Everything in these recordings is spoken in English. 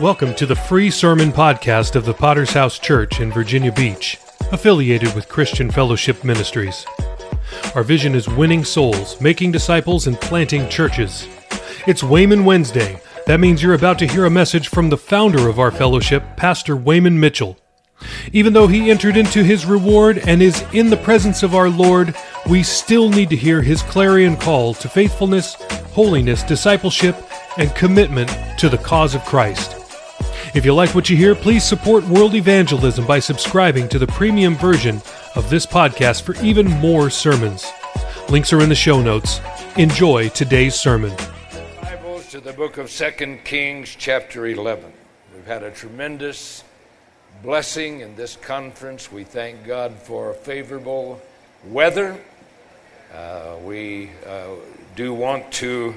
Welcome to the free sermon podcast of the Potter's House Church in Virginia Beach, affiliated with Christian Fellowship Ministries. Our vision is winning souls, making disciples, and planting churches. It's Wayman Wednesday. That means you're about to hear a message from the founder of our fellowship, Pastor Wayman Mitchell. Even though he entered into his reward and is in the presence of our Lord, we still need to hear his clarion call to faithfulness, holiness, discipleship, and commitment to the cause of Christ. If you like what you hear, please support world evangelism by subscribing to the premium version of this podcast for even more sermons. Links are in the show notes. Enjoy today's sermon. Bibles to the book of Second Kings, chapter 11. We've had a tremendous blessing in this conference. We thank God for favorable weather. Uh, we uh, do want to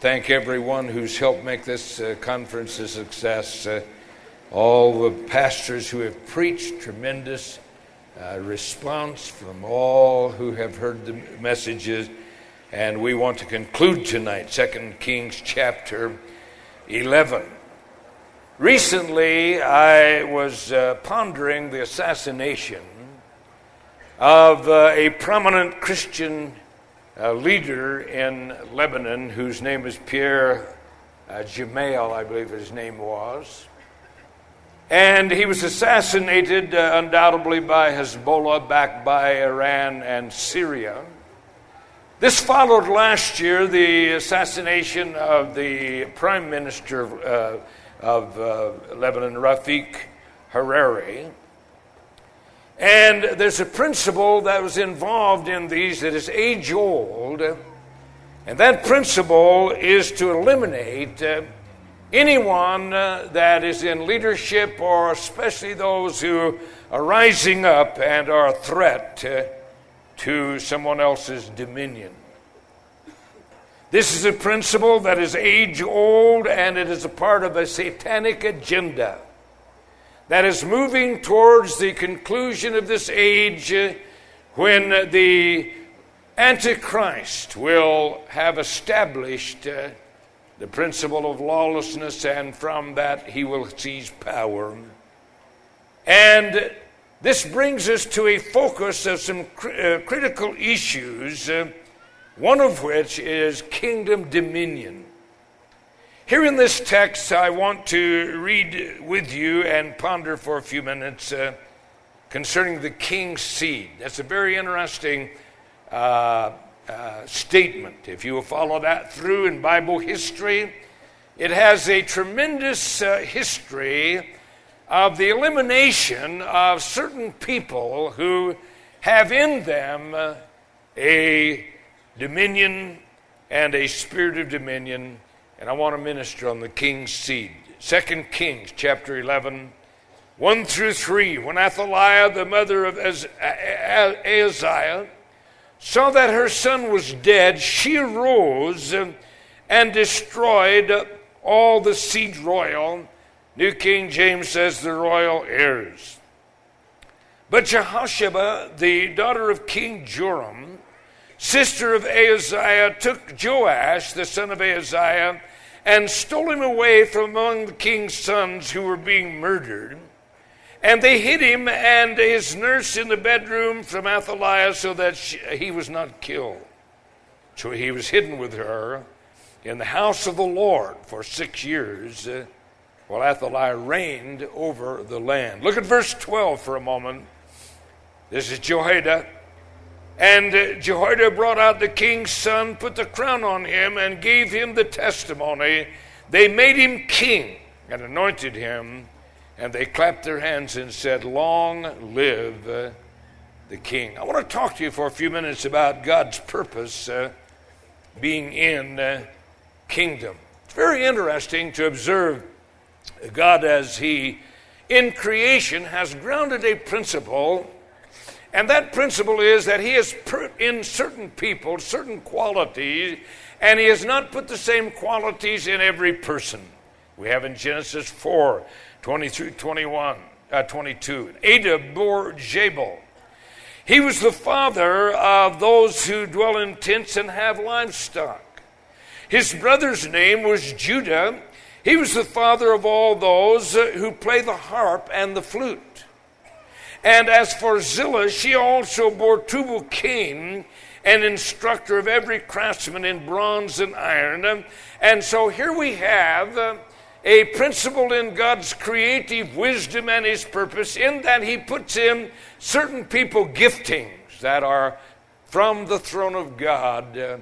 thank everyone who's helped make this uh, conference a success. All the pastors who have preached, tremendous uh, response from all who have heard the messages. And we want to conclude tonight, 2 Kings chapter 11. Recently, I was uh, pondering the assassination of uh, a prominent Christian uh, leader in Lebanon whose name is Pierre uh, Gemayel, I believe his name was. And he was assassinated uh, undoubtedly by Hezbollah, backed by Iran and Syria. This followed last year the assassination of the Prime Minister uh, of uh, Lebanon, Rafik Hariri. And there's a principle that was involved in these that is age old, and that principle is to eliminate uh, anyone uh, that is in leadership, or especially those who are rising up and are a threat to, to someone else's dominion. This is a principle that is age old and it is a part of a satanic agenda that is moving towards the conclusion of this age uh, when the Antichrist will have established. The principle of lawlessness, and from that he will seize power. And this brings us to a focus of some cr- uh, critical issues, uh, one of which is kingdom dominion. Here in this text, I want to read with you and ponder for a few minutes uh, concerning the king's seed. That's a very interesting uh, uh, statement. If you will follow that through in Bible history, it has a tremendous uh, history of the elimination of certain people who have in them uh, a dominion and a spirit of dominion. And I want to minister on the king's seed. Second Kings chapter 11, 1 through 3. When Athaliah, the mother of Ahaziah, saw that her son was dead, she arose and destroyed all the seed royal. New King James says the royal heirs. But Jehosheba, the daughter of King Joram, sister of Ahaziah, took Joash, the son of Ahaziah, and stole him away from among the king's sons who were being murdered. And they hid him and his nurse in the bedroom from Athaliah so that she, he was not killed. So he was hidden with her in the house of the Lord for six years uh, while Athaliah reigned over the land. Look at verse 12 for a moment. This is Jehoiada. And uh, Jehoiada brought out the king's son, put the crown on him, and gave him the testimony. They made him king and anointed him and they clapped their hands and said, Long live the king. I want to talk to you for a few minutes about God's purpose uh, being in uh, kingdom. It's very interesting to observe God as He, in creation, has grounded a principle. And that principle is that He has put in certain people certain qualities, and He has not put the same qualities in every person. We have in Genesis 4 20 through 21, uh, 22. Ada bore Jabal. He was the father of those who dwell in tents and have livestock. His brother's name was Jubal, He was the father of all those who play the harp and the flute. And as for Zillah, she also bore Tubal Cain, an instructor of every craftsman in bronze and iron. And so here we have uh, a principle in God's creative wisdom and his purpose, in that he puts in certain people giftings that are from the throne of God uh,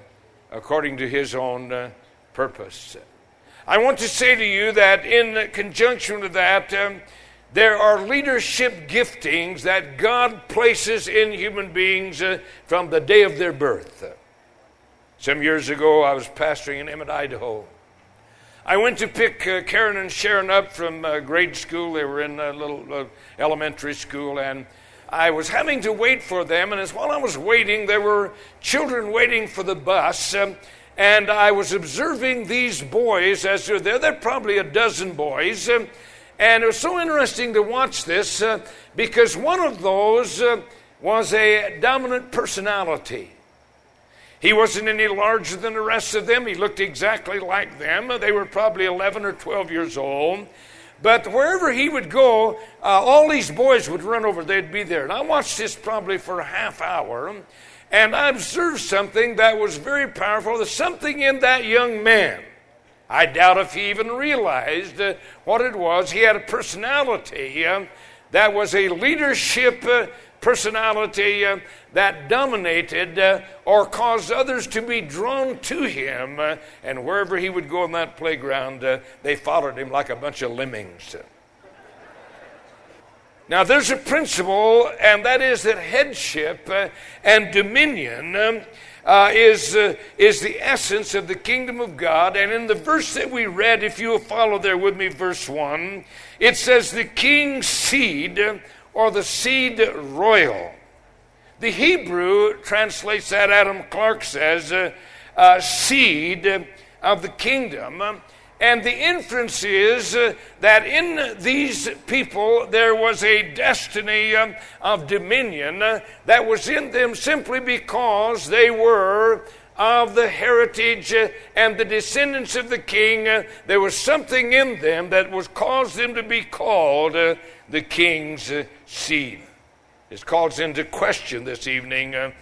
according to his own uh, purpose. I want to say to you that in conjunction with that, um, there are leadership giftings that God places in human beings uh, from the day of their birth. Some years ago, I was pastoring in Emmett, Idaho. I went to pick uh, Karen and Sharon up from uh, grade school. They were in a little uh, elementary school, and I was having to wait for them, and as while I was waiting, there were children waiting for the bus. Um, and I was observing these boys as they're there. There are probably a dozen boys. Um, and it was so interesting to watch this uh, because one of those uh, was a dominant personality. He wasn't any larger than the rest of them. He looked exactly like them. They were probably 11 or 12 years old. But wherever he would go, uh, all these boys would run over. They'd be there. And I watched this probably for a half hour, and I observed something that was very powerful. There's something in that young man. I doubt if he even realized uh, what it was. He had a personality uh, that was a leadership uh, personality uh, that dominated uh, or caused others to be drawn to him. Uh, and wherever he would go on that playground, uh, they followed him like a bunch of lemmings. Now, there's a principle, and that is that headship uh, and dominion. Um, uh, is, is the essence of the kingdom of God. And in the verse that we read, if you will follow there with me, verse 1, it says, The king's seed or the seed royal. The Hebrew translates that, Adam Clarke says, uh, uh, seed of the kingdom. And the inference is uh, that in these people there was a destiny um, of dominion uh, that was in them simply because they were of the heritage uh, and the descendants of the king. Uh, there was something in them that was caused them to be called the king's seed. This calls into question this evening uh,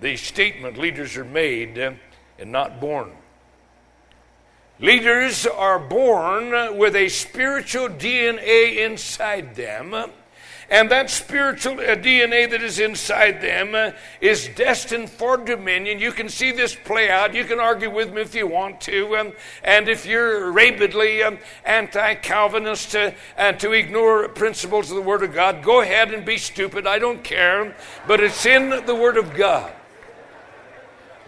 the statement leaders are made uh, and not born. Leaders are born with a spiritual DNA inside them and that spiritual uh, DNA that is inside them uh, is destined for dominion. You can see this play out. You can argue with me if you want to. Um, and if you're rabidly um, anti Calvinist uh, and to ignore principles of the Word of God, go ahead and be stupid. I don't care. But it's in the Word of God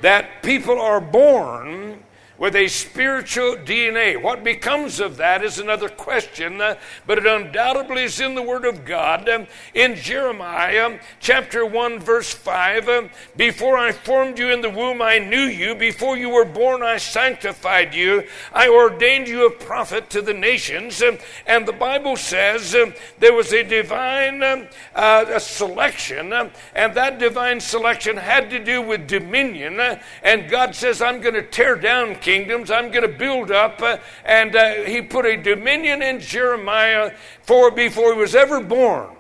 that people are born with a spiritual DNA. What becomes of that is another question, uh, but it undoubtedly is in the Word of God. In Jeremiah chapter 1, verse 5, um, before I formed you in the womb, I knew you. Before you were born, I sanctified you. I ordained you a prophet to the nations. And the Bible says there was a divine uh, selection, and that divine selection had to do with dominion. and God says, I'm going to tear down kingdoms I'm going to build up. Uh, and uh, he put a dominion in Jeremiah for before he was ever born.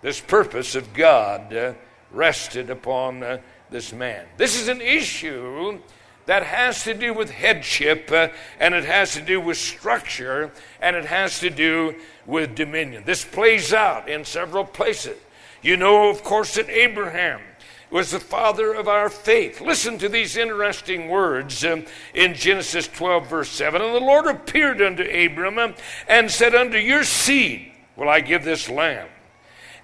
This purpose of God uh, rested upon uh, this man. This is an issue that has to do with headship, uh, and it has to do with structure, and it has to do with dominion. This plays out in several places. You know, of course, that Abraham was the father of our faith. Listen to these interesting words um, in Genesis 12, verse 7. And the Lord appeared unto Abram um, and said, Unto your seed will I give this land.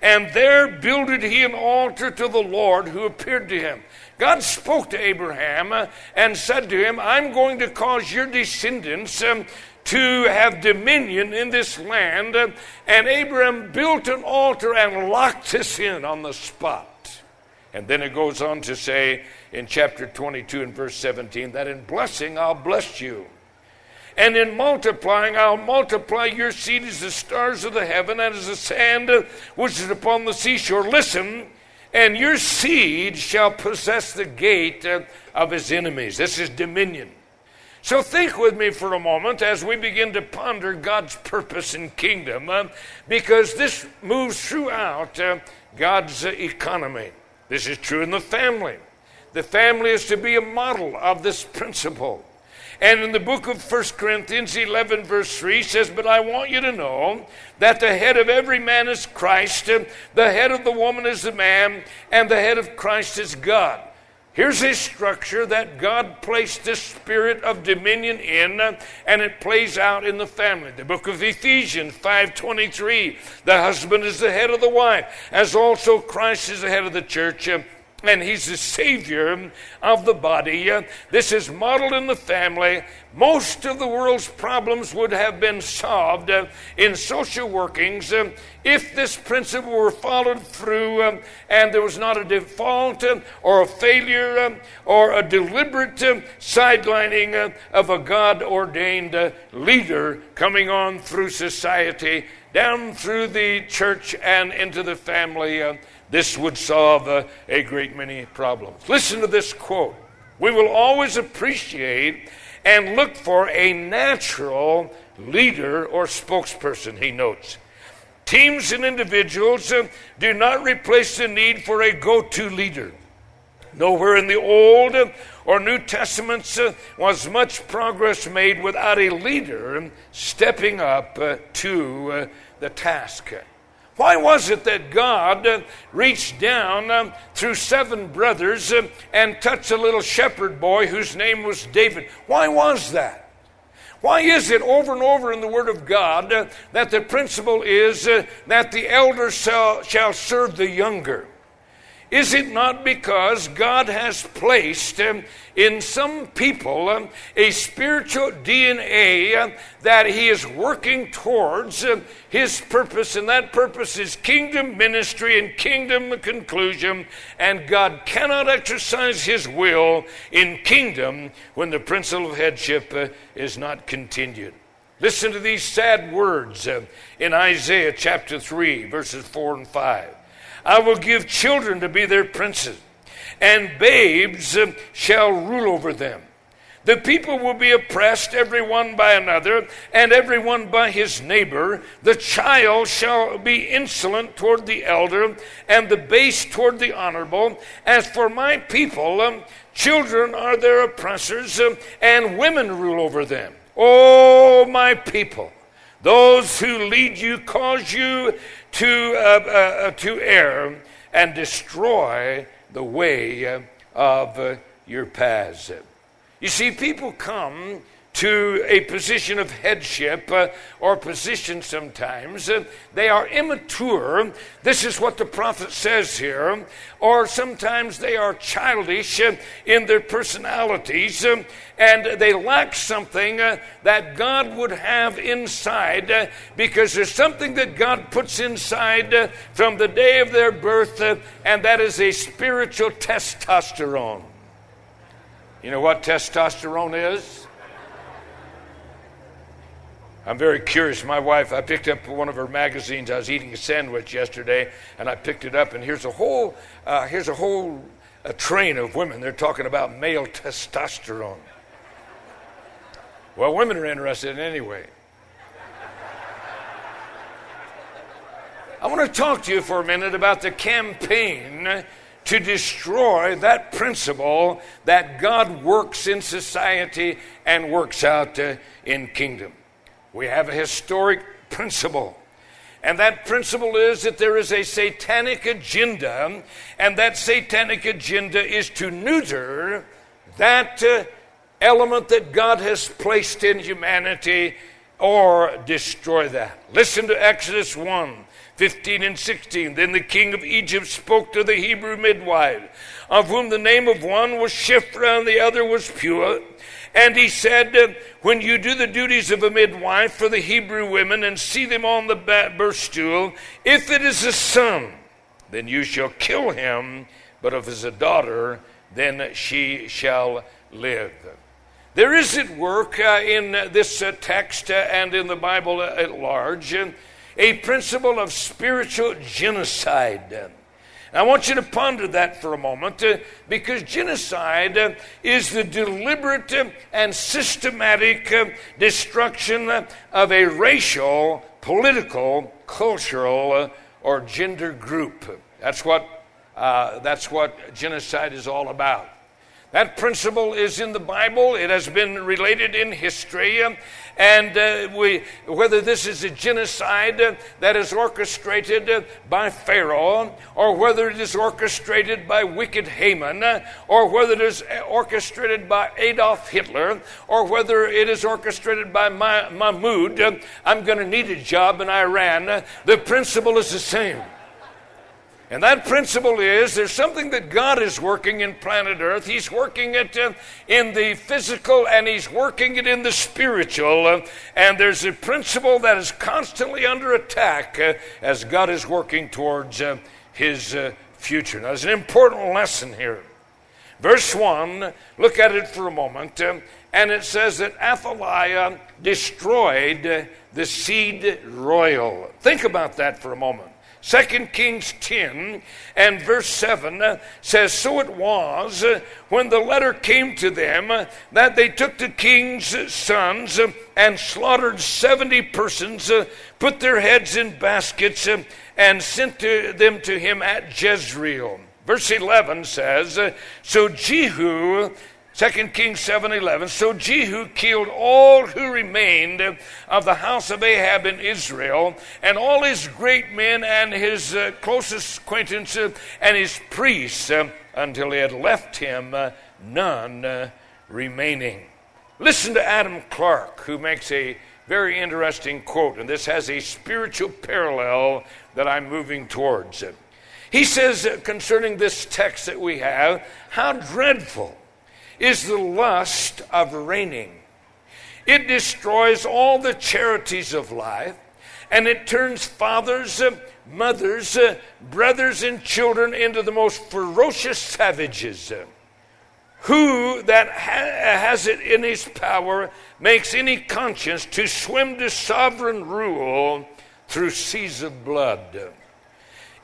And there builded he an altar to the Lord who appeared to him. God spoke to Abraham uh, and said to him, I'm going to cause your descendants um, to have dominion in this land. And Abraham built an altar and locked this in on the spot. And then it goes on to say in chapter 22 and verse 17 that in blessing I'll bless you. And in multiplying, I'll multiply your seed as the stars of the heaven and as the sand which is upon the seashore. Listen, and your seed shall possess the gate of his enemies. This is dominion. So think with me for a moment as we begin to ponder God's purpose and kingdom, uh, because this moves throughout uh, God's uh, economy. This is true in the family. The family is to be a model of this principle. And in the book of 1 Corinthians 11, verse 3 says, But I want you to know that the head of every man is Christ, the head of the woman is the man, and the head of Christ is God. Here's a structure that God placed the spirit of dominion in, uh, and it plays out in the family. The book of Ephesians 5:23, the husband is the head of the wife, as also Christ is the head of the church uh, and he's the savior of the body. This is modeled in the family. Most of the world's problems would have been solved uh, in social workings uh, if this principle were followed through uh, and there was not a default or a failure or a deliberate sidelining of a God ordained leader coming on through society, down through the church, and into the family this would solve a, a great many problems. Listen to this quote We will always appreciate and look for a natural leader or spokesperson, he notes. Teams and individuals uh, do not replace the need for a go to leader. Nowhere in the Old or New Testaments uh, was much progress made without a leader stepping up uh, to the task. Why was it that God uh, reached down um, through seven brothers uh, and touched a little shepherd boy whose name was David? Why was that? Why is it over and over in the Word of God uh, that the principle is that the elder shall serve the younger? Is it not because God has placed um, in some people um, a spiritual DNA um, that He is working towards His purpose, and that purpose is kingdom ministry and kingdom conclusion, and God cannot exercise His will in kingdom when the principle of headship uh, is not continued? Listen to these sad words in Isaiah chapter 3, verses 4 and 5. I will give children to be their princes, and babes shall rule over them. The people will be oppressed, every one by another, and every one by his neighbor. The child shall be insolent toward the elder, and the base toward the honorable. As for my people, um, children are their oppressors, um, and women rule over them. O my people, those who lead you cause you to, uh, uh, to err and destroy the way of your paths. You see, people come to a position of headship uh, or position sometimes. Uh, they are immature. This is what the prophet says here. Or sometimes they are childish uh, in their personalities uh, and they lack something uh, that God would have inside uh, because there's something that God puts inside from the day of their birth, and that is a spiritual testosterone. You know what testosterone is? I'm very curious. My wife, I picked up one of her magazines. I was eating a sandwich yesterday, and I picked it up, and here's a whole, uh, here's a whole a train of women. They're talking about male testosterone. Well, women are interested in anyway. I want to talk to you for a minute about the campaign to destroy that principle that God works in society and works out uh, in kingdom. We have a historic principle. And that principle is that there is a satanic agenda, and that satanic agenda is to neuter that uh, element that God has placed in humanity or destroy that. Listen to Exodus 1 15 and 16. Then the king of Egypt spoke to the Hebrew midwife, of whom the name of one was Shiphrah and the other was Puah. And he said, When you do the duties of a midwife for the Hebrew women and see them on the birth stool, if it is a son, then you shall kill him, but if it is a daughter, then she shall live. There is at work uh, in this uh, text uh, and in the Bible at large a principle of spiritual genocide. I want you to ponder that for a moment uh, because genocide uh, is the deliberate uh, and systematic uh, destruction of a racial, political, cultural, uh, or gender group. That's what, uh, that's what genocide is all about. That principle is in the Bible. It has been related in history. And uh, we, whether this is a genocide uh, that is orchestrated uh, by Pharaoh, or whether it is orchestrated by wicked Haman, uh, or whether it is orchestrated by Adolf Hitler, or whether it is orchestrated by Mahmoud, Ahmadinejad in Iran, the principle is the same. And that principle is there's something that God is working in planet Earth. He's working it in the physical and He's working it in the spiritual. And there's a principle that is constantly under attack uh, as God is working towards uh, His uh, future. Now, there's an important lesson here. Verse 1, look at it for a moment, and it says that Athaliah destroyed the seed royal. Think about that for a moment. 2 Kings 10 and verse 7 says, So it was uh, when the letter came to them that they took the king's sons and slaughtered 70 persons, uh, put their heads in baskets, uh, and sent to them to him at Jezreel. Verse 11 says, So Jehu 2 Kings 7:11 So Jehu killed all who remained of the house of Ahab in Israel and all his great men and his uh, closest acquaintances and his priests uh, until he had left him uh, none uh, remaining. Listen to Adam Clarke who makes a very interesting quote and this has a spiritual parallel that I'm moving towards. He says concerning this text that we have, how dreadful is the lust of reigning. It destroys all the charities of life, and it turns fathers, uh, mothers, uh, brothers, and children into the most ferocious savages. Who that ha- has it in his power makes any conscience to swim to sovereign rule through seas of blood?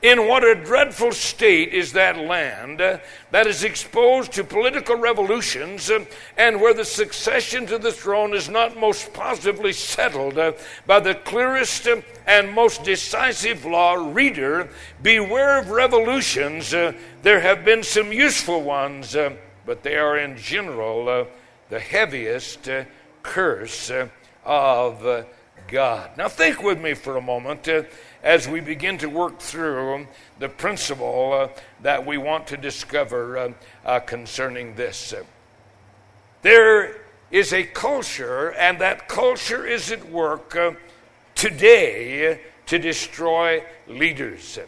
In what a dreadful state is that land uh, that is exposed to political revolutions uh, and where the succession to the throne is not most positively settled uh, by the clearest uh, and most decisive law. Reader, beware of revolutions. Uh, there have been some useful ones, uh, but they are in general the heaviest curse of God. Now, think with me for a moment as we begin to work through the principle uh, that we want to discover uh, uh, concerning this. There is a culture, and that culture is at work uh, today to destroy leaders.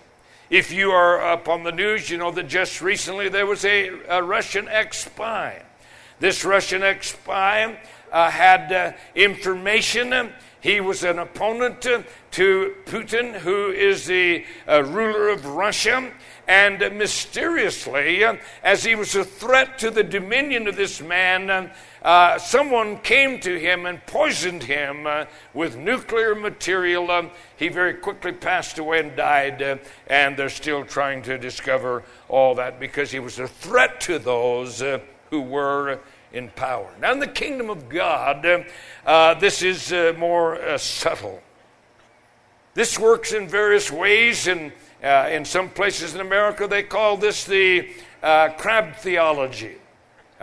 If you are up on the news, you know that just recently there was a, a Russian ex spy. This Russian ex spy uh, had uh, information he was an opponent to Putin, who is the uh, ruler of Russia. And mysteriously, as he was a threat to the dominion of this man, uh, someone came to him and poisoned him uh, with nuclear material. Um, he very quickly passed away and died, uh, and they're still trying to discover all that because he was a threat to those uh, who were in power. Now, in the kingdom of God, uh, this is uh, more uh, subtle. This works in various ways, and uh, in some places in America, they call this the uh, crab theology.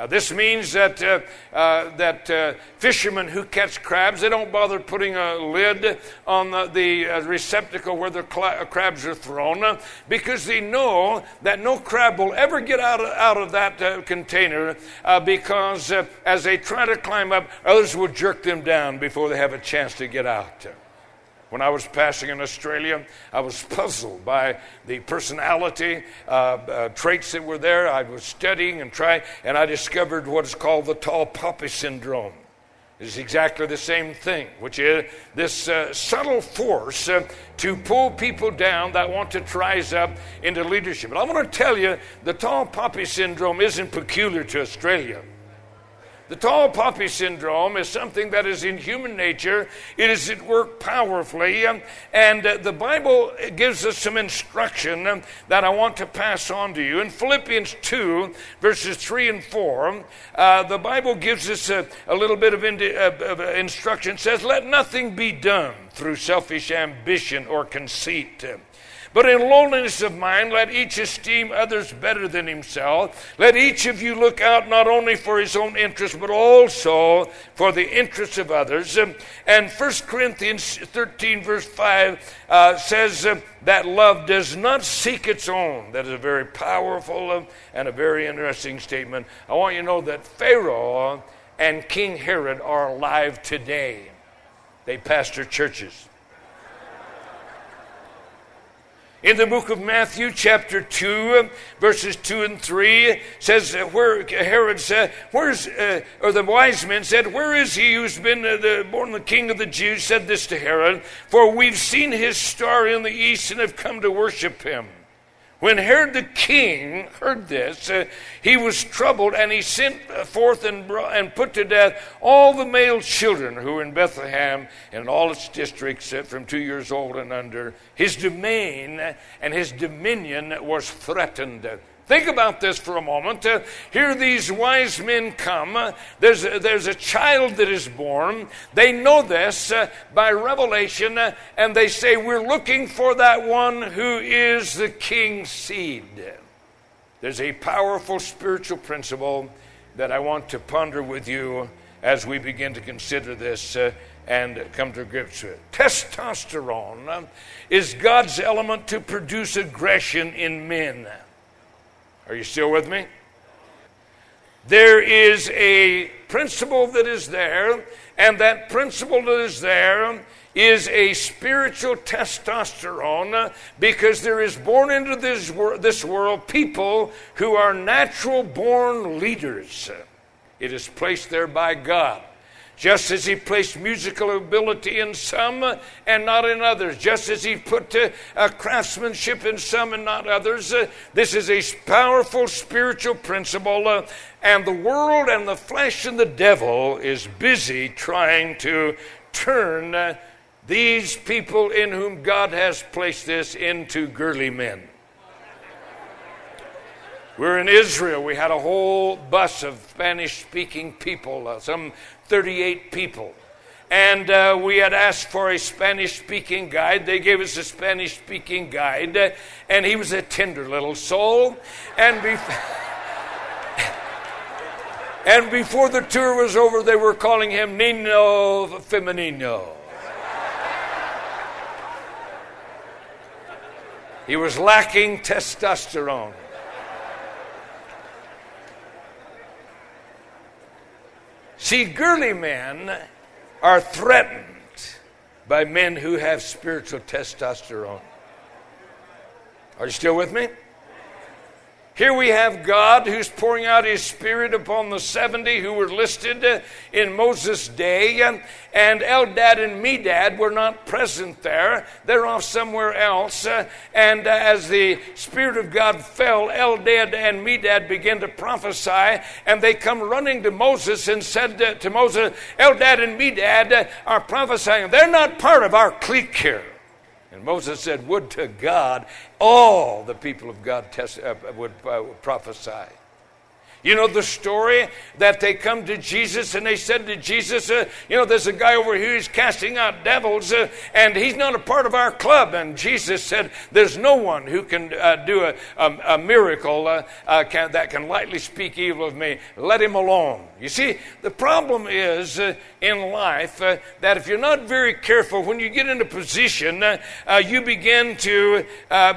Uh, this means that, uh, uh, that uh, fishermen who catch crabs, they don't bother putting a lid on the, the uh, receptacle where the cl- crabs are thrown uh, because they know that no crab will ever get out of, out of that container because as they try to climb up, others will jerk them down before they have a chance to get out. When I was passing in Australia, I was puzzled by the personality uh, uh, traits that were there. I was studying and trying, and I discovered what is called the tall poppy syndrome. It's exactly the same thing, which is this uh, subtle force uh, to pull people down that want to rise up into leadership. But I want to tell you, the tall poppy syndrome isn't peculiar to Australia. The tall poppy syndrome is something that is in human nature. It is at work powerfully. Um, and uh, the Bible gives us some instruction um, that I want to pass on to you. In Philippians 2, verses 3 and 4, uh, the Bible gives us a, a little bit of, indi- uh, of instruction. It says, Let nothing be done through selfish ambition or conceit but in lowliness of mind, let each esteem others better than himself. Let each of you look out not only for his own interest, but also for the interests of others. And 1 Corinthians 13, verse 5, uh, says that love does not seek its own. That is a very powerful and a very interesting statement. I want you to know that Pharaoh and King Herod are alive today. They pastor churches. In the book of Matthew, chapter 2, verses 2 and 3, says, uh, where Herod said, Where's, uh, or the wise men said, Where is he who's been uh, the, born the king of the Jews? Said this to Herod, For we've seen his star in the east and have come to worship him. When Herod the king heard this, uh, he was troubled, and he sent forth and, brought, and put to death all the male children who were in Bethlehem and all its districts uh, from two years old and under. His domain and his dominion was threatened. Think about this for a moment. Uh, here these wise men come. Uh, there's, a, there's a child that is born. They know this uh, by revelation, uh, and they say, We're looking for that one who is the king's seed. There's a powerful spiritual principle that I want to ponder with you as we begin to consider this uh, and come to grips with it. Testosterone uh, is God's element to produce aggression in men. Are you still with me? There is a principle that is there, and that principle that is there is a spiritual testosterone because there is born into this, wor- this world people who are natural born leaders. It is placed there by God. Just as he placed musical ability in some and not in others, just as he put uh, craftsmanship in some and not others, uh, this is a powerful spiritual principle. Uh, and the world and the flesh and the devil is busy trying to turn these people in whom God has placed this into girly men. We're in Israel. We had a whole bus of Spanish speaking people, some 38 people. And uh, we had asked for a Spanish speaking guide. They gave us a Spanish speaking guide, and he was a tender little soul. And, and before the tour was over, they were calling him Nino Femenino. He was lacking testosterone. See, girly men are threatened by men who have spiritual testosterone. Are you still with me? Here we have God who's pouring out his Spirit upon the 70 who were listed in Moses' day. And Eldad and Medad were not present there. They're off somewhere else. And uh, as the Spirit of God fell, Eldad and Medad began to prophesy. And they come running to Moses and said to Moses, Eldad and Medad are prophesying. They're not part of our clique here. And Moses said, Would to God all the people of God test, uh, would uh, prophesy. You know the story that they come to Jesus and they said to Jesus, uh, You know, there's a guy over here who's casting out devils uh, and he's not a part of our club. And Jesus said, There's no one who can uh, do a, a, a miracle uh, uh, can, that can lightly speak evil of me. Let him alone. You see, the problem is uh, in life uh, that if you're not very careful, when you get in a position, uh, uh, you begin to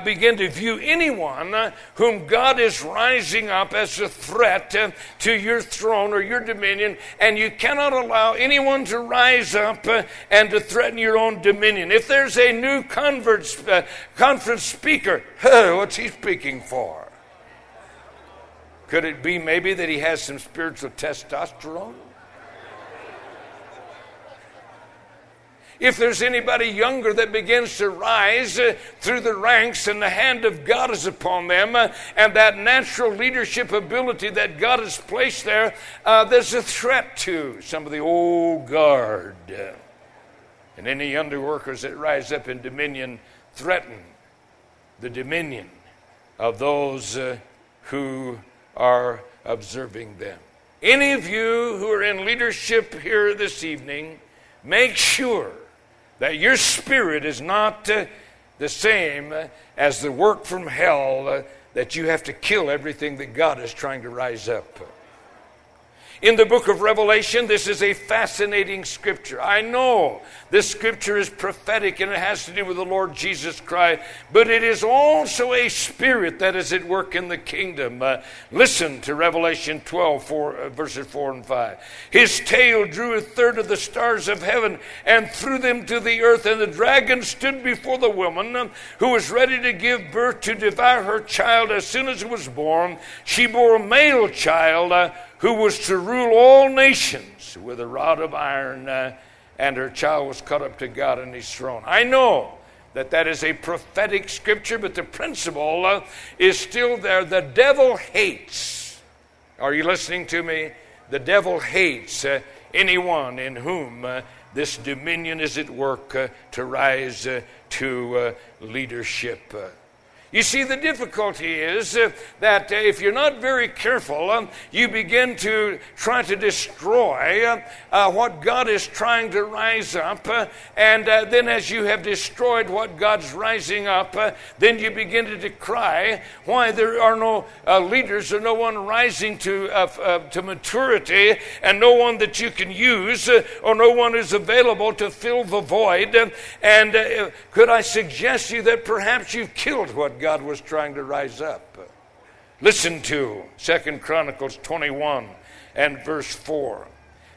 begin to view anyone whom God is rising up as a threat to your throne or your dominion, and you cannot allow anyone to rise up uh, and to threaten your own dominion. If there's a new convert, uh, conference speaker, what's he speaking for? Could it be maybe that he has some spiritual testosterone? If there's anybody younger that begins to rise uh, through the ranks and the hand of God is upon them, uh, and that natural leadership ability that God has placed there, uh, there's a threat to some of the old guard. And any younger workers that rise up in dominion threaten the dominion of those uh, who are observing them. Any of you who are in leadership here this evening, make sure that your spirit is not uh, the same as the work from hell uh, that you have to kill everything that God is trying to rise up in the book of Revelation. This is a fascinating scripture. I know this scripture is prophetic and it has to do with the Lord Jesus Christ, but it is also a spirit that is at work in the kingdom. Uh, listen to Revelation 12, four, uh, verses 4 and 5. His tail drew a third of the stars of heaven and threw them to the earth, and the dragon stood before the woman um, who was ready to give birth to devour her child as soon as it was born. She bore a male child. Uh, who was to rule all nations with a rod of iron, uh, and her child was cut up to God on his throne. I know that that is a prophetic scripture, but the principle uh, is still there. The devil hates. Are you listening to me? The devil hates uh, anyone in whom uh, this dominion is at work uh, to rise uh, to leadership. You see, the difficulty is uh, that uh, if you're not very careful, um, you begin to try to destroy uh, uh what God is trying to rise up. Uh, and uh, then, as you have destroyed what God's rising up, then you begin to decry why there are no leaders or no one rising to, to maturity and no one that you can use or no one is available to fill the void. And could I suggest you that perhaps you've killed what God was trying to rise up. Listen to Second Chronicles 21 and verse 4.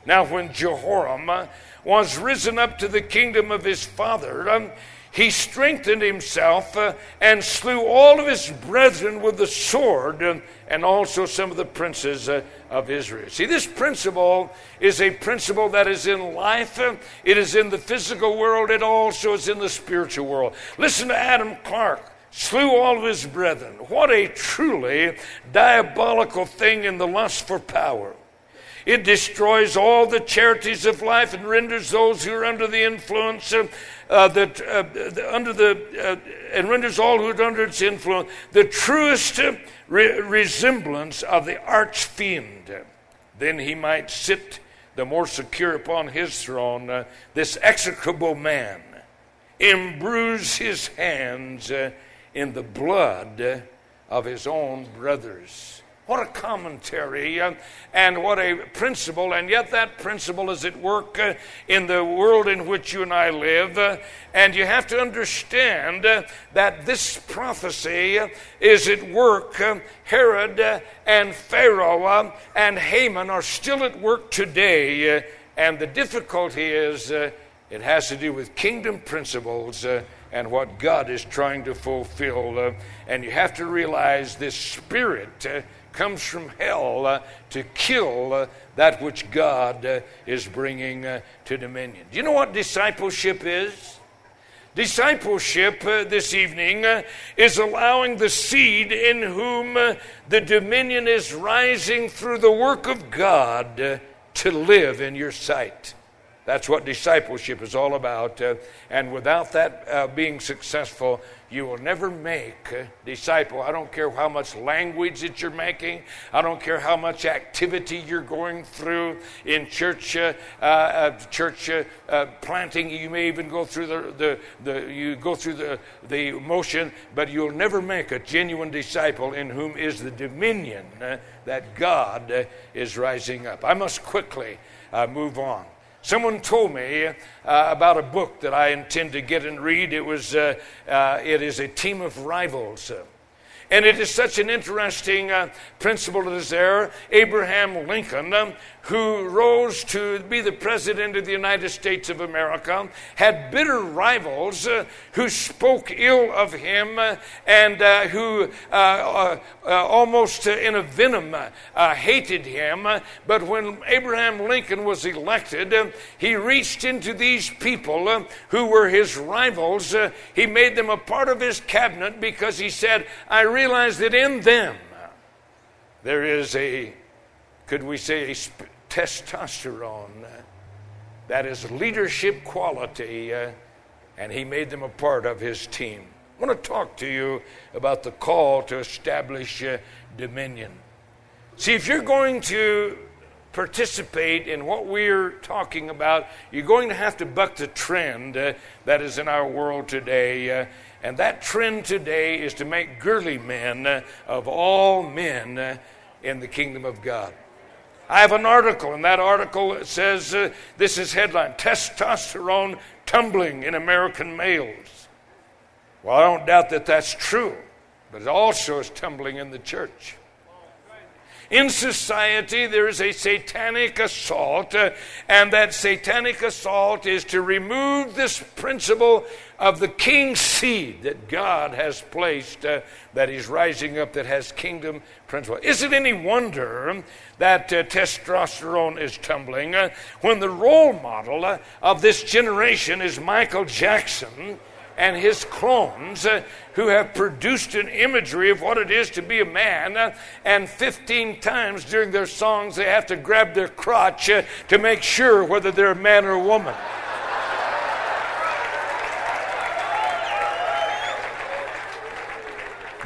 Now, when Jehoram was risen up to the kingdom of his father, he strengthened himself and slew all of his brethren with the sword and also some of the princes of Israel. See, this principle is a principle that is in life, it is in the physical world, it also is in the spiritual world. Listen to Adam Clarke slew all of his brethren. What a truly diabolical thing in the lust for power. It destroys all the charities of life and renders those who are under the influence of uh, that uh, under the uh, and renders all who are under its influence the truest re- resemblance of the arch fiend. Then he might sit the more secure upon his throne. Uh, this execrable man, imbrues his hands uh, in the blood of his own brothers. What a commentary uh, and what a principle, and yet that principle is at work uh, in the world in which you and I live. Uh, and you have to understand uh, that this prophecy is at work. Uh, Herod uh, and Pharaoh and Haman are still at work today. and the difficulty is it has to do with kingdom principles and what God is trying to fulfill. Uh, and you have to realize this spirit uh, comes from hell uh, to kill uh, that which God uh, is bringing uh, to dominion. Do you know what discipleship is? Discipleship this evening is allowing the seed in whom the dominion is rising through the work of God to live in your sight. That's what discipleship is all about. Uh, and without that uh, being successful, you will never make a disciple. I don't care how much language that you're making. I don't care how much activity you're going through in church, uh, uh, church uh, uh, planting. You may even go through the, the, the you go through the, the motion, but you'll never make a genuine disciple in whom is the dominion uh, that God is rising up. I must quickly move on. Someone told me uh, about a book that I intend to get and read. It was, uh, uh, it is a team of rivals. And it is such an interesting uh, principle that is there. Abraham Lincoln, um, who rose to be the President of the United States of America, had bitter rivals uh, who spoke ill of him uh, and uh, who uh, uh, uh, almost in a venom hated him. But when Abraham Lincoln was elected, he reached into these people who were his rivals. he made them a part of his cabinet because he said, I realize that in them there is a, could we say, a testosterone. Uh, that is leadership quality, uh, and he made them a part of his team. I want to talk to you about the call to establish uh, dominion. See, if you're going to participate in what we're talking about, you're going to have to buck the trend uh, that is in our world today. Uh, and that trend today is to make girly men uh, of all men in the kingdom of God. I have an article, and that article says uh, this is headline Testosterone Tumbling in American Males. Well, I don't doubt that that's true, but it also is tumbling in the church. In society, there is a satanic assault, uh, and that satanic assault is to remove this principle of the king's seed that God has placed, uh, that is rising up, that has kingdom principle. Is it any wonder that uh, testosterone is tumbling uh, when the role model uh, of this generation is Michael Jackson? And his clones uh, who have produced an imagery of what it is to be a man. Uh, and 15 times during their songs, they have to grab their crotch uh, to make sure whether they're a man or a woman.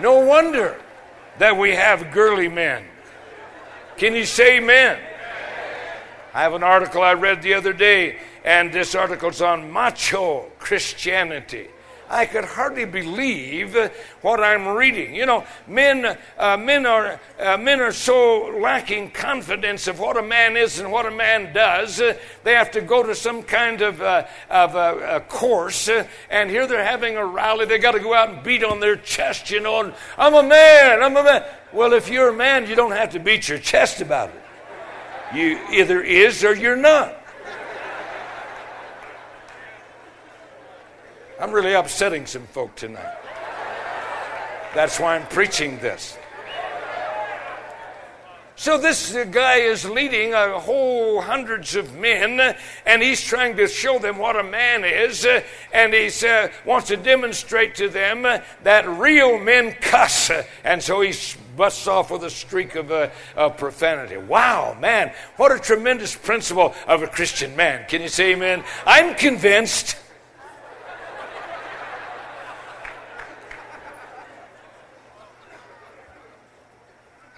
No wonder that we have girly men. Can you say amen? I have an article I read the other day, and this article's on macho Christianity. I could hardly believe what I'm reading. You know, men, uh, men, are, uh, men are so lacking confidence of what a man is and what a man does. Uh, they have to go to some kind of, uh, of a course, uh, and here they're having a rally. They got to go out and beat on their chest, you know, and I'm a man, I'm a man. Well, if you're a man, you don't have to beat your chest about it. You either is or you're not. I'm really upsetting some folk tonight. That's why I'm preaching this. So this guy is leading a whole hundreds of men, and he's trying to show them what a man is, and he uh, wants to demonstrate to them that real men cuss, and so he busts off with a streak of, uh, of profanity. Wow, man, what a tremendous principle of a Christian man! Can you say Amen? I'm convinced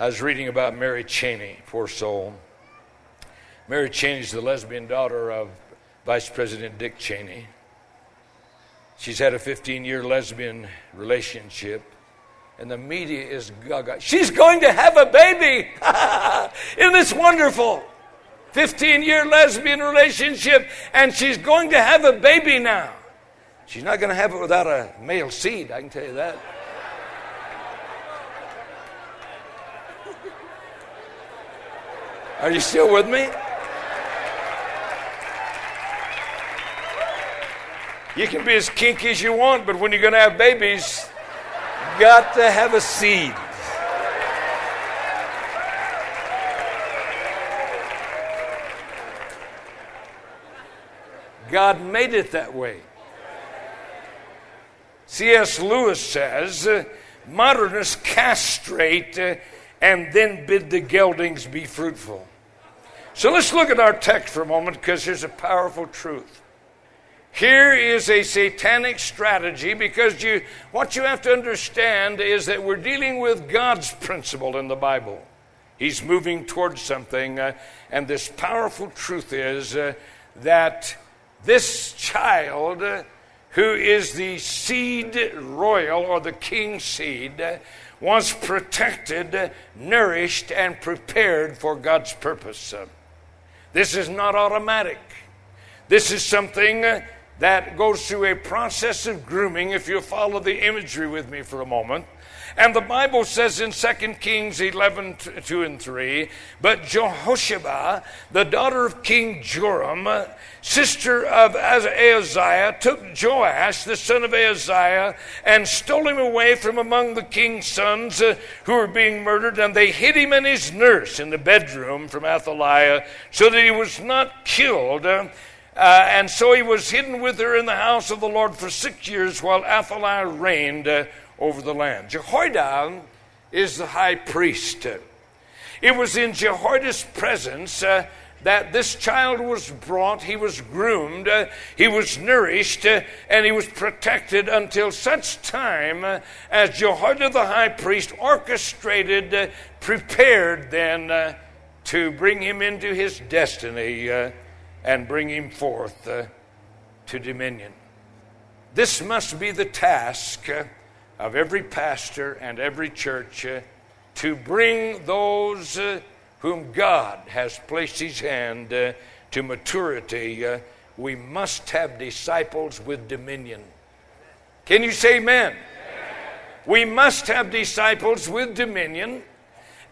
I was reading about Mary Cheney, poor soul. Mary Cheney is the lesbian daughter of Vice President Dick Cheney. She's had a 15 year lesbian relationship, and the media is gaga. She's going to have a baby! Isn't this wonderful? 15 year lesbian relationship, and she's going to have a baby now. She's not going to have it without a male seed, I can tell you that. Are you still with me? You can be as kinky as you want, but when you're going to have babies, got to have a seed. God made it that way. C.S. Lewis says, uh, modernists castrate uh, and then bid the geldings be fruitful. So let's look at our text for a moment because here's a powerful truth. Here is a satanic strategy because you, what you have to understand is that we're dealing with God's principle in the Bible. He's moving towards something, uh, and this powerful truth is uh, that this child, uh, who is the seed royal or the king seed, uh, was protected, nourished, and prepared for God's purpose. This is not automatic. This is something uh, that goes through a process of grooming, if you'll follow the imagery with me for a moment. And the Bible says in 2 Kings 11, 2 and 3, but Jehosheba, the daughter of King Joram, sister of Ahaziah, took Joash, the son of Ahaziah, and stole him away from among the king's sons uh, who were being murdered, and they hid him and his nurse in the bedroom from Athaliah, so that he was not killed. Uh, and so he was hidden with her in the house of the Lord for six years while Athaliah reigned. Uh, over the land. Jehoiada is the high priest. It was in Jehoiada's presence uh, that this child was brought, he was groomed, uh, he was nourished, uh, and he was protected until such time uh, as Jehoiada the high priest orchestrated, uh, prepared then uh, to bring him into his destiny and bring him forth to dominion. This must be the task of every pastor and every church uh, to bring those uh, whom God has placed his hand uh, to maturity. Uh, we must have disciples with dominion. Can you say amen? amen? We must have disciples with dominion.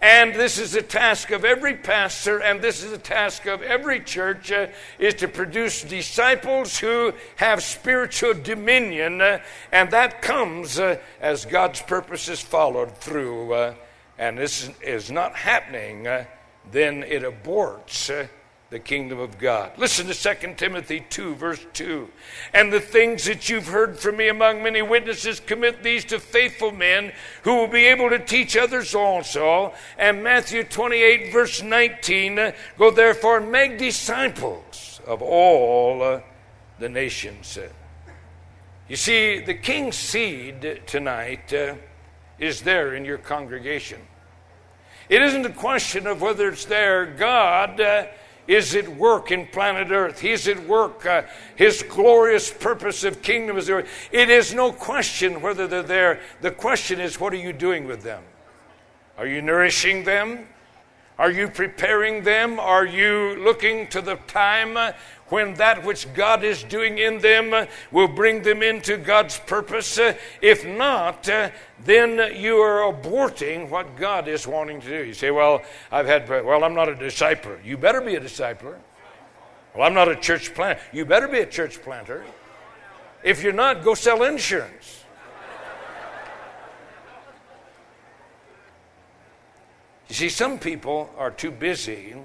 And this is the task of every pastor, and this is the task of every church, uh, is to produce disciples who have spiritual dominion, uh, and that comes uh, as God's purpose is followed through. Uh, and this is not happening, uh, then it aborts uh, the kingdom of God. Listen to 2 Timothy 2, verse 2. And the things that you've heard from me among many witnesses, commit these to faithful men who will be able to teach others also. And Matthew 28, verse 19, go therefore and make disciples of all the nations. You see, the king's seed tonight uh, is there in your congregation. It isn't a question of whether it's there. God uh, is at work in planet Earth. He's at work. Uh, his glorious purpose of kingdom is there. It is no question whether they're there. The question is, what are you doing with them? Are you nourishing them? Are you preparing them? Are you looking to the time when that which God is doing in them will bring them into God's purpose? If not, then you are aborting what God is wanting to do. You say, Well, I've had, well, I'm not a discipler. You better be a discipler. Well, I'm not a church planter. You better be a church planter. If you're not, go sell insurance. You see, some people are too busy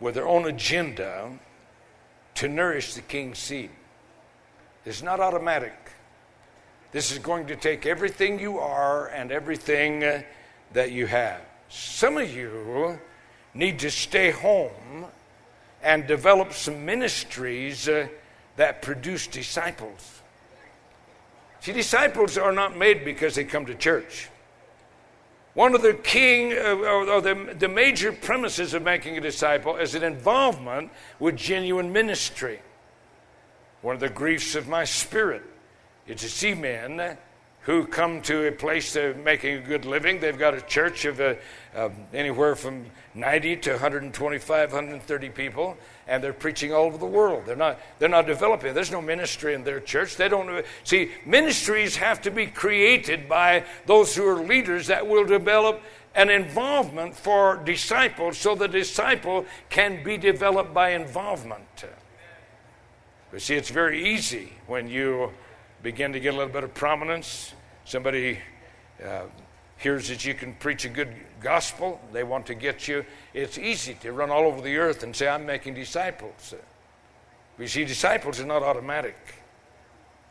with their own agenda to nourish the king's seed. It's not automatic. This is going to take everything you are and everything uh, that you have. Some of you need to stay home and develop some ministries uh, that produce disciples. See, disciples are not made because they come to church. One of the king, or the, the major premises of making a disciple is an involvement with genuine ministry. One of the griefs of my spirit is to see men who come to a place of making a good living. They've got a church of uh, uh, anywhere from 90 to 125, 130 people, and they're preaching all over the world. They're not, they're not developing. There's no ministry in their church. They don't see ministries have to be created by those who are leaders that will develop an involvement for disciples so the disciple can be developed by involvement. But see, it's very easy when you begin to get a little bit of prominence. Somebody uh, hears that you can preach a good gospel, they want to get you. It's easy to run all over the earth and say, I'm making disciples. You see, disciples are not automatic,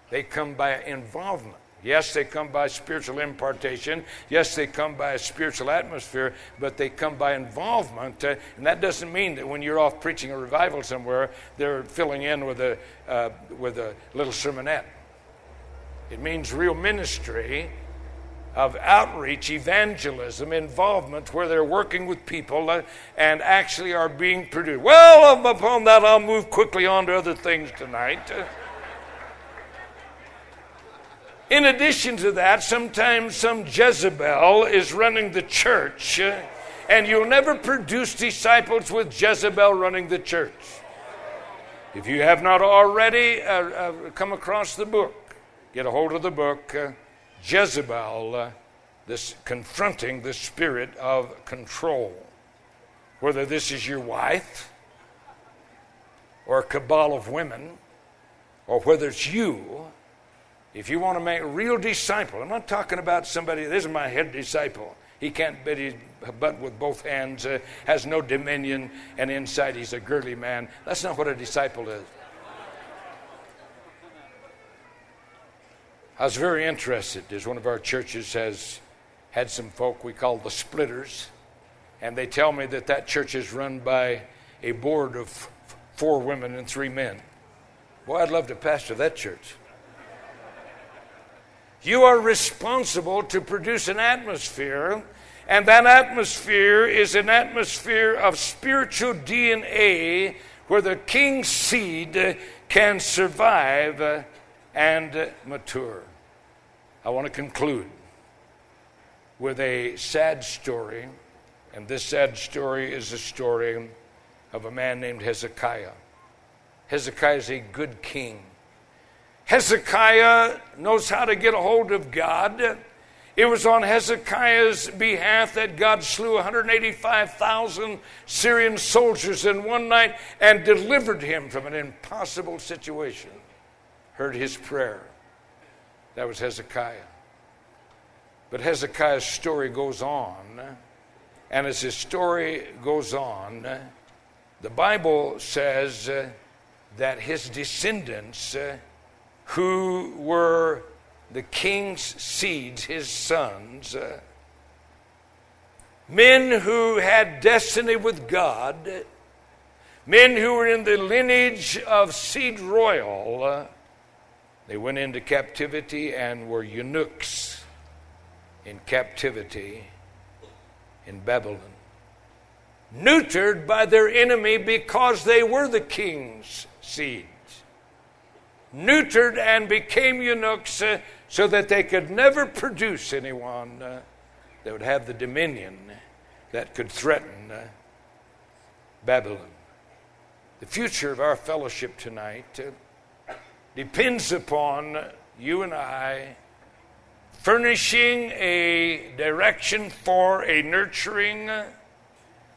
they come by involvement. Yes, they come by spiritual impartation. Yes, they come by a spiritual atmosphere, but they come by involvement. Uh, and that doesn't mean that when you're off preaching a revival somewhere, they're filling in with a, uh, with a little sermonette. It means real ministry of outreach, evangelism, involvement, where they're working with people and actually are being produced. Well, upon that, I'll move quickly on to other things tonight. In addition to that, sometimes some Jezebel is running the church, and you'll never produce disciples with Jezebel running the church. If you have not already uh, uh, come across the book, get a hold of the book, uh, Jezebel, uh, this confronting the spirit of control. Whether this is your wife, or a cabal of women, or whether it's you, if you want to make a real disciple, I'm not talking about somebody, this is my head disciple. He can't bet his butt with both hands, uh, has no dominion, and inside he's a girly man. That's not what a disciple is. I was very interested as one of our churches has had some folk we call the splitters, and they tell me that that church is run by a board of four women and three men. Boy, I'd love to pastor that church. You are responsible to produce an atmosphere, and that atmosphere is an atmosphere of spiritual DNA where the king's seed can survive uh, and mature. I want to conclude with a sad story, and this sad story is the story of a man named Hezekiah. Hezekiah is a good king. Hezekiah knows how to get a hold of God. It was on Hezekiah's behalf that God slew 185,000 Syrian soldiers in one night and delivered him from an impossible situation. Heard his prayer. That was Hezekiah. But Hezekiah's story goes on, and as his story goes on, the Bible says that his descendants who were the king's seeds, his sons, uh, men who had destiny with God, men who were in the lineage of seed royal, uh, they went into captivity and were eunuchs in captivity in Babylon. Neutered by their enemy because they were the king's seed neutered and became eunuchs uh, so that they could never produce anyone uh, that would have the dominion that could threaten uh, Babylon. The future of our fellowship tonight uh, depends upon you and I furnishing a direction for a nurturing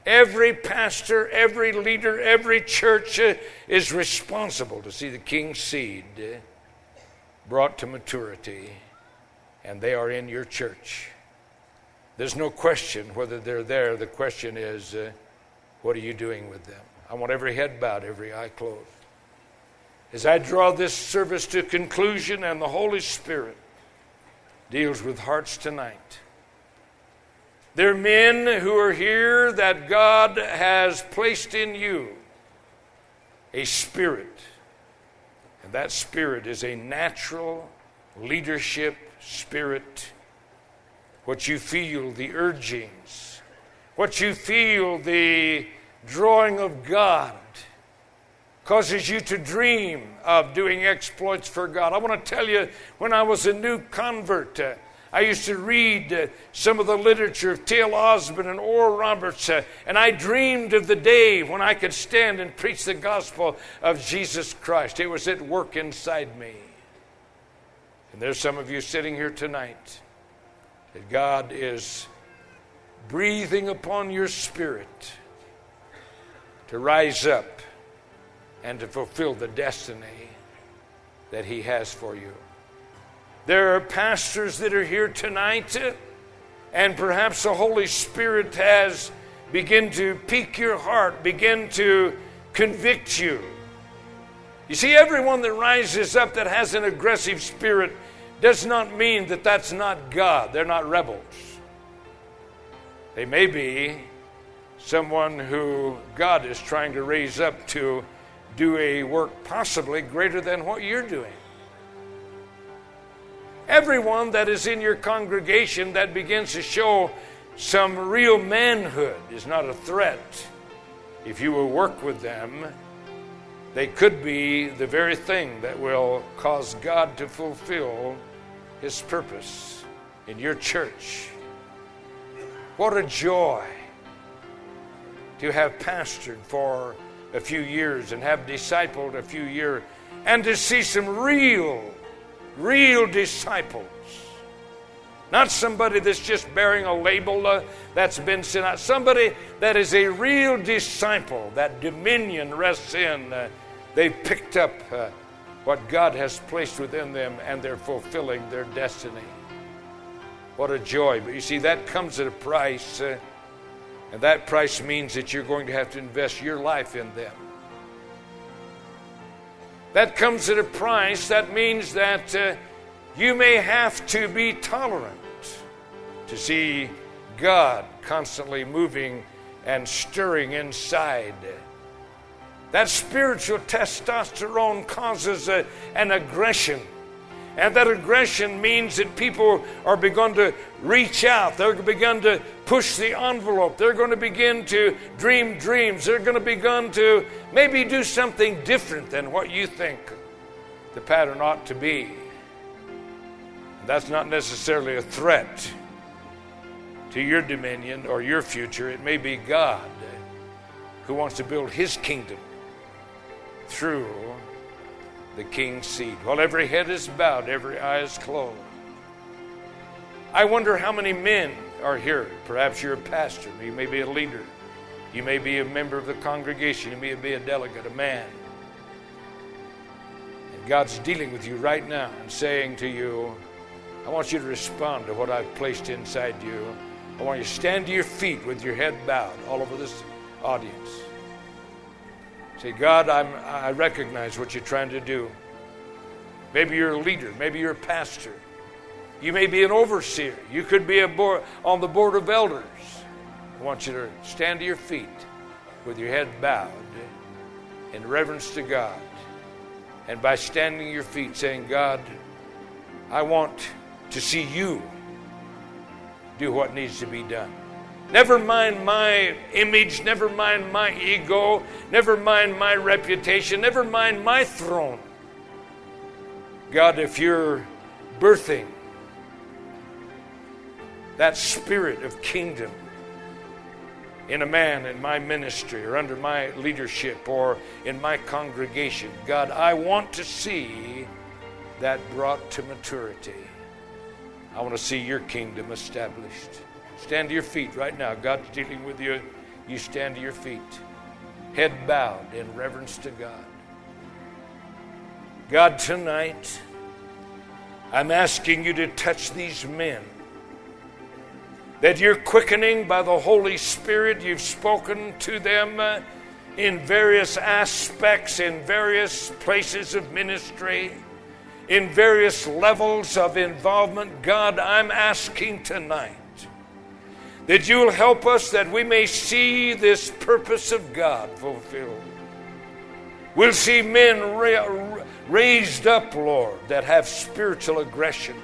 Every pastor, every leader, every church is responsible to see the king's seed brought to maturity, and they are in your church. There's no question whether they're there. The question is, uh, what are you doing with them? I want every head bowed, every eye closed. As I draw this service to conclusion, and the Holy Spirit deals with hearts tonight. There are men who are here that God has placed in you a spirit. And that spirit is a natural leadership spirit. What you feel, the urgings, what you feel, the drawing of God, causes you to dream of doing exploits for God. I want to tell you, when I was a new convert, uh, I used to read uh, some of the literature of T.L. Osborn and Oral Roberts, uh, and I dreamed of the day when I could stand and preach the gospel of Jesus Christ. It was at work inside me. And there's some of you sitting here tonight that God is breathing upon your spirit to rise up and to fulfill the destiny that He has for you. There are pastors that are here tonight, and perhaps the Holy Spirit has begun to pique your heart, begin to convict you. You see, everyone that rises up that has an aggressive spirit does not mean that that's not God. They're not rebels. They may be someone who God is trying to raise up to do a work possibly greater than what you're doing. Everyone that is in your congregation that begins to show some real manhood is not a threat. If you will work with them, they could be the very thing that will cause God to fulfill His purpose in your church. What a joy to have pastored for a few years and have discipled a few years, and to see some real, real disciples. Not somebody that's just bearing a label uh, that's been sent out. Somebody that is a real disciple, that dominion rests in. Uh, they've picked up uh, what God has placed within them and they're fulfilling their destiny. What a joy. But you see, that comes at a price. Uh, and that price means that you're going to have to invest your life in them. That comes at a price. That means that uh, you may have to be tolerant to see God constantly moving and stirring inside. That spiritual testosterone causes a, an aggression and that aggression means that people are begun to reach out. They're begun to push the envelope. They're going to begin to dream dreams. They're going to begin to maybe do something different than what you think the pattern ought to be. That's not necessarily a threat to your dominion or your future. It may be God who wants to build his kingdom through the king's seat. While every head is bowed, every eye is closed. I wonder how many men are here. Perhaps you're a pastor, you may be a leader, you may be a member of the congregation, you may be a delegate, a man. And God's dealing with you right now and saying to you, I want you to respond to what I've placed inside you. I want you to stand to your feet with your head bowed all over this audience. Say, God, I'm, I recognize what you're trying to do. Maybe you're a leader. Maybe you're a pastor. You may be an overseer. You could be a board, on the board of elders. I want you to stand to your feet with your head bowed in reverence to God. And by standing your feet, saying, God, I want to see you do what needs to be done. Never mind my image, never mind my ego, never mind my reputation, never mind my throne. God, if you're birthing that spirit of kingdom in a man in my ministry or under my leadership or in my congregation, God, I want to see that brought to maturity. I want to see your kingdom established. Stand to your feet right now. God's dealing with you. You stand to your feet, head bowed in reverence to God. God, tonight, I'm asking you to touch these men. That you're quickening by the Holy Spirit. You've spoken to them uh, in various aspects, in various places of ministry, in various levels of involvement. God, I'm asking tonight that you'll help us that we may see this purpose of God fulfilled. We'll see men ra- raised up, Lord, that have spiritual aggression.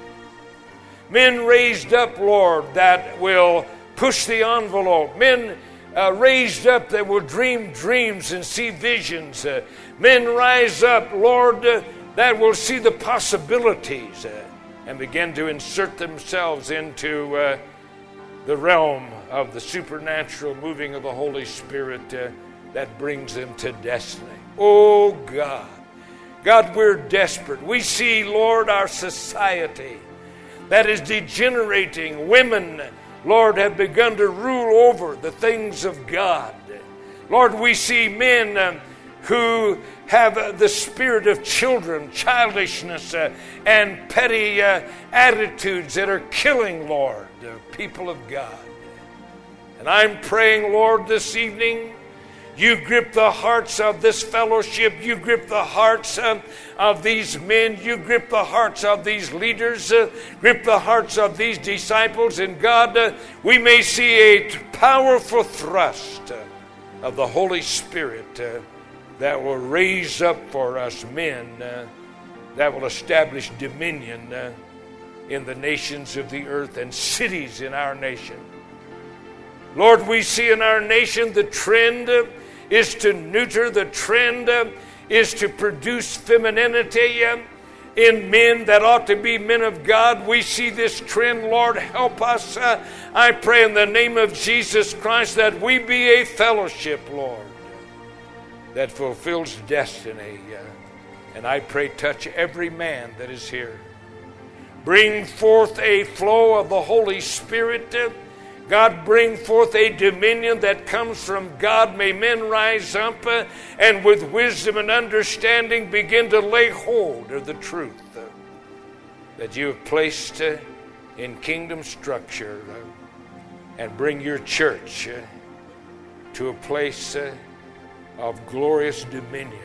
Men raised up, Lord, that will push the envelope. Men uh, raised up that will dream dreams and see visions. Uh, men rise up, Lord, uh, that will see the possibilities uh, and begin to insert themselves into uh, the realm of the supernatural moving of the Holy Spirit uh, that brings them to destiny. Oh God. God, we're desperate. We see, Lord, our society that is degenerating. Women, Lord, have begun to rule over the things of God. Lord, we see men um, who have uh, the spirit of children, childishness, uh, and petty uh, attitudes that are killing, Lord, the people of God. And I'm praying, Lord, this evening, you grip the hearts of this fellowship. You grip the hearts uh, of these men. You grip the hearts of these leaders. Uh, grip the hearts of these disciples. And God, uh, we may see a powerful thrust uh, of the Holy Spirit uh, that will raise up for us men uh, that will establish dominion in the nations of the earth and cities in our nation. Lord, we see in our nation the trend is to neuter, the trend uh, is to produce femininity uh, in men that ought to be men of God. We see this trend. Lord, help us. Uh, I pray in the name of Jesus Christ that we be a fellowship, Lord, that fulfills destiny. Uh, and I pray, touch every man that is here. Bring forth a flow of the Holy Spirit. God, bring forth a dominion that comes from God. May men rise up uh, and with wisdom and understanding begin to lay hold of the truth uh, that you have placed uh, in kingdom structure and bring your church to a place of glorious dominion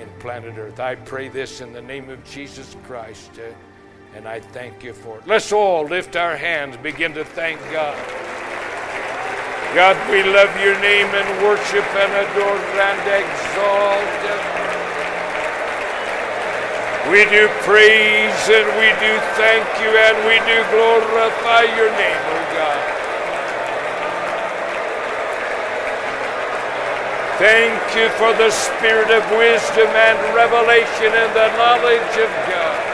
in planet Earth. I pray this in the name of Jesus Christ. And I thank you for it. Let's all lift our hands, begin to thank God. God, we love your name and worship and adore and exalt. We do praise and we do thank you and we do glorify your name, O oh God. Thank you for the spirit of wisdom and revelation and the knowledge of God.